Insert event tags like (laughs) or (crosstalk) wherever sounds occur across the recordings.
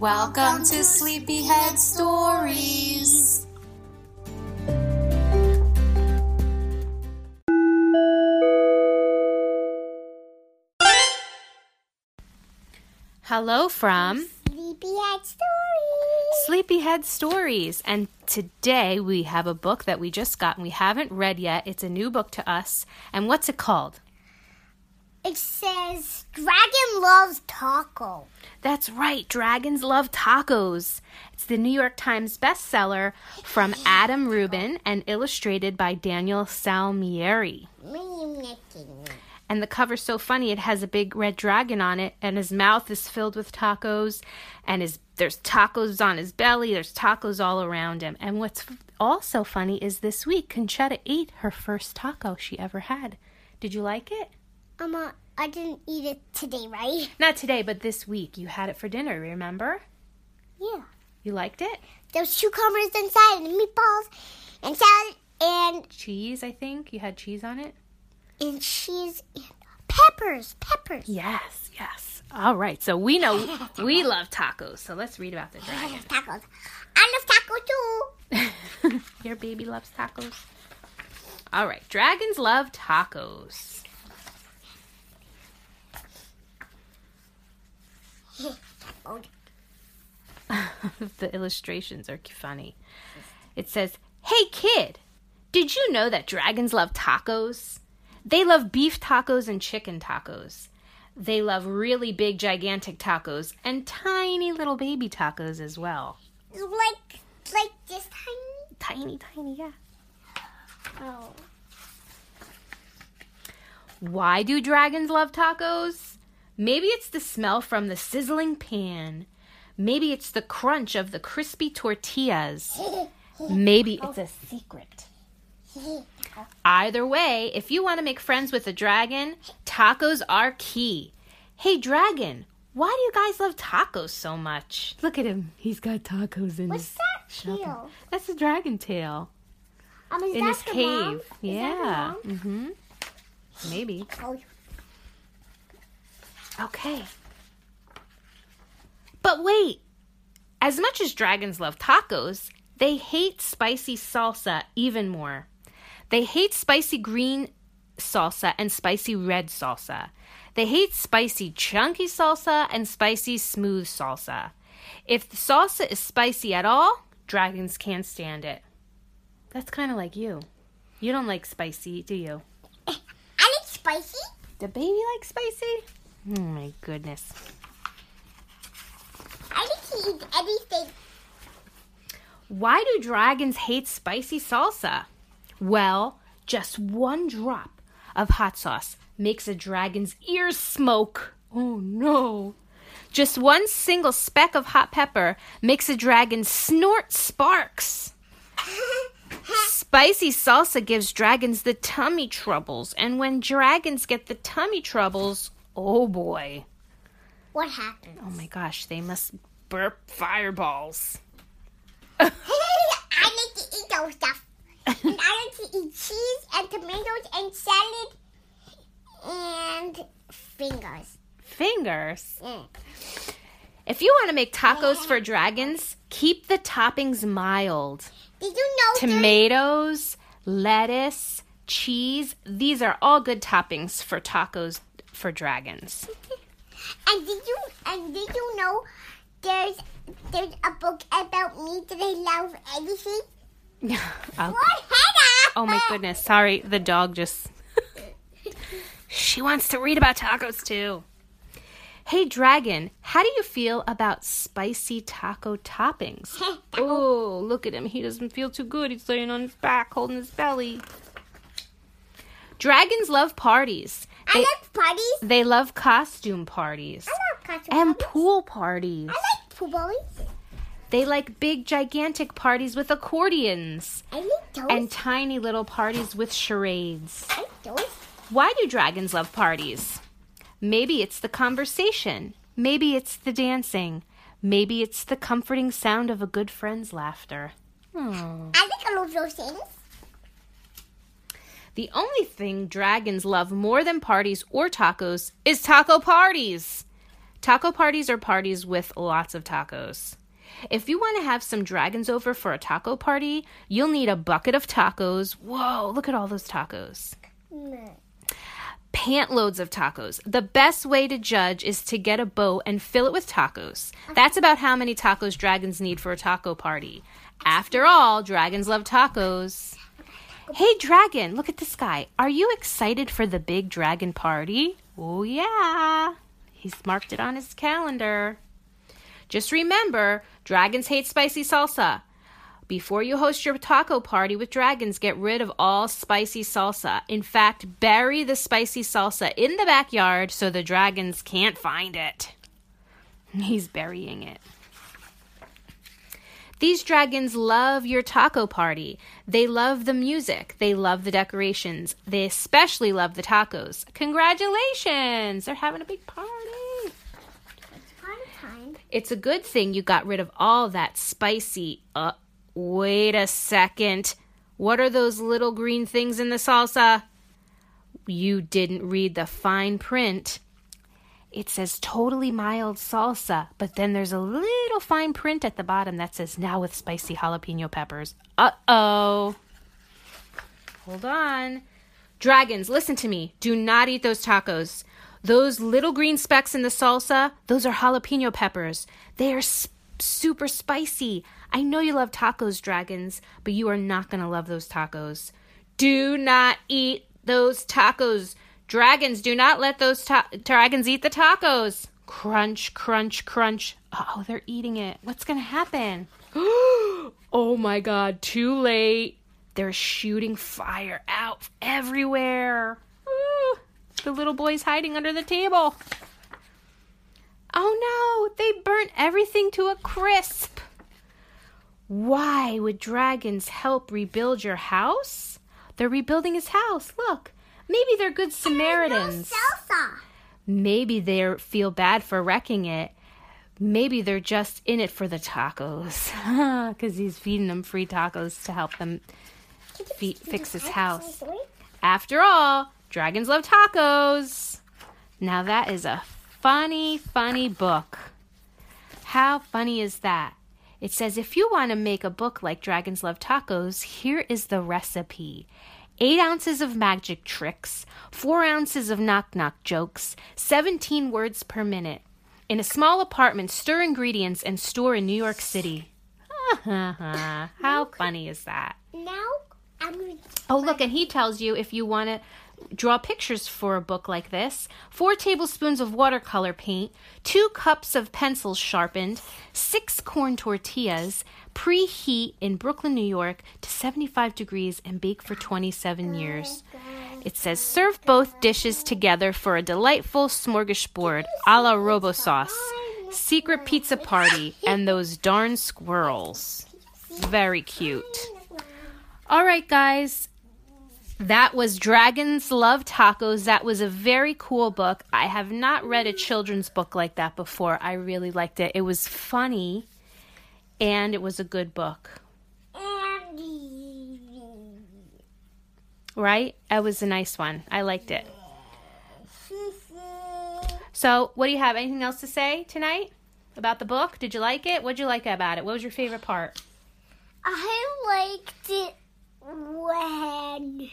Welcome to Sleepyhead Stories. Hello from Sleepyhead Stories. Sleepyhead Stories. And today we have a book that we just got and we haven't read yet. It's a new book to us. And what's it called? It says Dragon loves taco. That's right, Dragons Love Tacos. It's the New York Times bestseller from (laughs) Adam Rubin and illustrated by Daniel Salmieri. And the cover's so funny. It has a big red dragon on it, and his mouth is filled with tacos, and his there's tacos on his belly. There's tacos all around him. And what's also funny is this week Conchetta ate her first taco she ever had. Did you like it? Mama, I didn't eat it today, right? Not today, but this week. You had it for dinner. Remember? Yeah. You liked it? There's cucumbers inside and meatballs and salad and Cheese, I think. You had cheese on it. and cheese and peppers. Peppers. Yes, yes. All right. So we know (laughs) we love tacos. So let's read about the dragons. I love tacos. I love taco too. (laughs) Your baby loves tacos. All right. Dragons love tacos. (laughs) the illustrations are funny. It says, Hey kid, did you know that dragons love tacos? They love beef tacos and chicken tacos. They love really big, gigantic tacos and tiny little baby tacos as well. like like this tiny. Tiny, tiny, yeah. Oh. Why do dragons love tacos? Maybe it's the smell from the sizzling pan. Maybe it's the crunch of the crispy tortillas. Maybe it's a secret. Either way, if you want to make friends with a dragon, tacos are key. Hey, dragon, why do you guys love tacos so much? Look at him. He's got tacos in What's his. that tail? That's a dragon tail Um, in his cave. mom? Is that Yeah. Mm-hmm. Maybe. Okay. But wait. As much as dragons love tacos, they hate spicy salsa even more. They hate spicy green salsa and spicy red salsa. They hate spicy chunky salsa and spicy smooth salsa. If the salsa is spicy at all, dragons can't stand it. That's kind of like you. You don't like spicy, do you? Eh, I like spicy. The baby likes spicy? Oh my goodness. I to eat anything. Why do dragons hate spicy salsa? Well, just one drop of hot sauce makes a dragon's ears smoke. Oh no. Just one single speck of hot pepper makes a dragon snort sparks. (laughs) Spicy salsa gives dragons the tummy troubles, and when dragons get the tummy troubles, oh boy. what happened? Oh my gosh, they must burp fireballs. (laughs) I like to eat those stuff. and I like to eat cheese and tomatoes and salad and fingers. Fingers. Mm. If you want to make tacos for dragons, keep the toppings mild. Did you know Tomatoes, lettuce, cheese, these are all good toppings for tacos for dragons. And did you and did you know there's there's a book about me that I love anything? (laughs) Oh, oh my goodness, sorry, the dog just. she wants to read about tacos too. Hey, Dragon, how do you feel about spicy taco toppings? (laughs) Oh, look at him. He doesn't feel too good. He's laying on his back, holding his belly. Dragons love parties. I love parties. they love costume parties I love costume parties. and parties. pool parties. I like pool parties. They like big, gigantic parties with accordions. I like those. And tiny little parties with charades. I like those. Why do dragons love parties? Maybe it's the conversation. Maybe it's the dancing. Maybe it's the comforting sound of a good friend's laughter. Hmm. I like all of those things. The only thing dragons love more than parties or tacos is taco parties. Taco parties are parties with lots of tacos. If you want to have some dragons over for a taco party, you'll need a bucket of tacos. Whoa, look at all those tacos. Pant loads of tacos. The best way to judge is to get a boat and fill it with tacos. That's about how many tacos dragons need for a taco party. After all, dragons love tacos. Hey, dragon, look at this guy. Are you excited for the big dragon party? Oh, yeah. He's marked it on his calendar. Just remember, dragons hate spicy salsa. Before you host your taco party with dragons, get rid of all spicy salsa. In fact, bury the spicy salsa in the backyard so the dragons can't find it. (laughs) He's burying it. These dragons love your taco party. They love the music. They love the decorations. They especially love the tacos. Congratulations! They're having a big party. It's party time. It's a good thing you got rid of all that spicy. Uh, wait a second. What are those little green things in the salsa? You didn't read the fine print. It says totally mild salsa, but then there's a little fine print at the bottom that says now with spicy jalapeno peppers. Uh oh. Hold on. Dragons, listen to me. Do not eat those tacos. Those little green specks in the salsa, those are jalapeno peppers. They are s- super spicy. I know you love tacos, dragons, but you are not going to love those tacos. Do not eat those tacos. Dragons, do not let those ta- dragons eat the tacos. Crunch, crunch, crunch. Oh, they're eating it. What's going to happen? (gasps) oh my god, too late. They're shooting fire out everywhere. Ooh, the little boy's hiding under the table. Oh no, they burnt everything to a crisp. Why would dragons help rebuild your house? They're rebuilding his house. Look, maybe they're good Samaritans. Maybe they feel bad for wrecking it. Maybe they're just in it for the tacos. (laughs) Because he's feeding them free tacos to help them fe- fix his house. After all, dragons love tacos. Now that is a funny, funny book. How funny is that? It says if you want to make a book like Dragons Love Tacos, here is the recipe. Eight ounces of magic tricks, four ounces of knock knock jokes, 17 words per minute. In a small apartment, stir ingredients and store in New York City. (laughs) How funny is that? Now I'm gonna. Oh, look, and he tells you if you want to draw pictures for a book like this four tablespoons of watercolor paint, two cups of pencils sharpened, six corn tortillas, preheat in Brooklyn, New York to 75 degrees and bake for 27 years. It says serve both dishes together for a delightful smorgasbord a la Robo Sauce, secret pizza party, and those darn squirrels. (laughs) Very cute. All right, guys. That was Dragons Love Tacos. That was a very cool book. I have not read a children's book like that before. I really liked it. It was funny and it was a good book. Right? It was a nice one. I liked it. So, what do you have? Anything else to say tonight about the book? Did you like it? What did you like about it? What was your favorite part? I liked it when.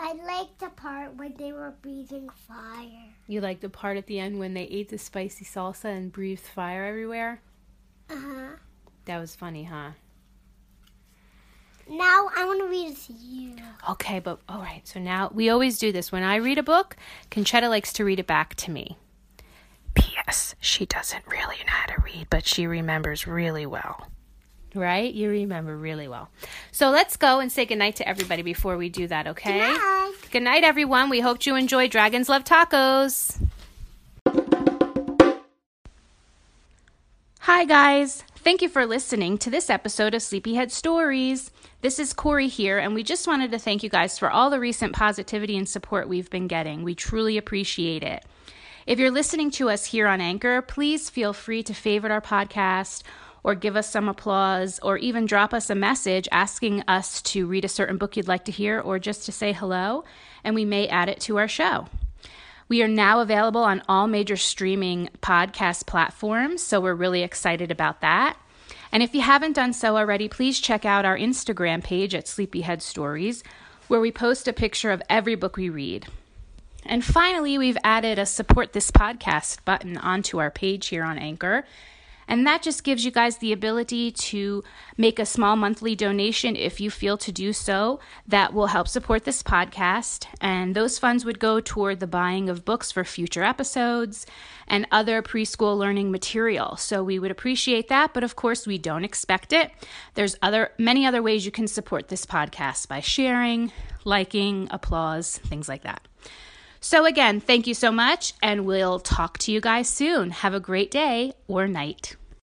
I liked the part when they were breathing fire. You liked the part at the end when they ate the spicy salsa and breathed fire everywhere? Uh huh. That was funny, huh? Now I want to read it to you. Okay, but all right. So now we always do this. When I read a book, Conchetta likes to read it back to me. P.S. She doesn't really know how to read, but she remembers really well. Right? You remember really well. So let's go and say goodnight to everybody before we do that, okay? Bye. Good night, everyone. We hope you enjoy Dragons Love Tacos. Hi, guys. Thank you for listening to this episode of Sleepyhead Stories. This is Corey here, and we just wanted to thank you guys for all the recent positivity and support we've been getting. We truly appreciate it. If you're listening to us here on Anchor, please feel free to favorite our podcast or give us some applause or even drop us a message asking us to read a certain book you'd like to hear or just to say hello, and we may add it to our show. We are now available on all major streaming podcast platforms, so we're really excited about that. And if you haven't done so already, please check out our Instagram page at Sleepyhead Stories, where we post a picture of every book we read. And finally, we've added a support this podcast button onto our page here on Anchor. And that just gives you guys the ability to make a small monthly donation if you feel to do so. That will help support this podcast. And those funds would go toward the buying of books for future episodes and other preschool learning material. So we would appreciate that, but of course we don't expect it. There's other many other ways you can support this podcast by sharing, liking, applause, things like that. So, again, thank you so much, and we'll talk to you guys soon. Have a great day or night.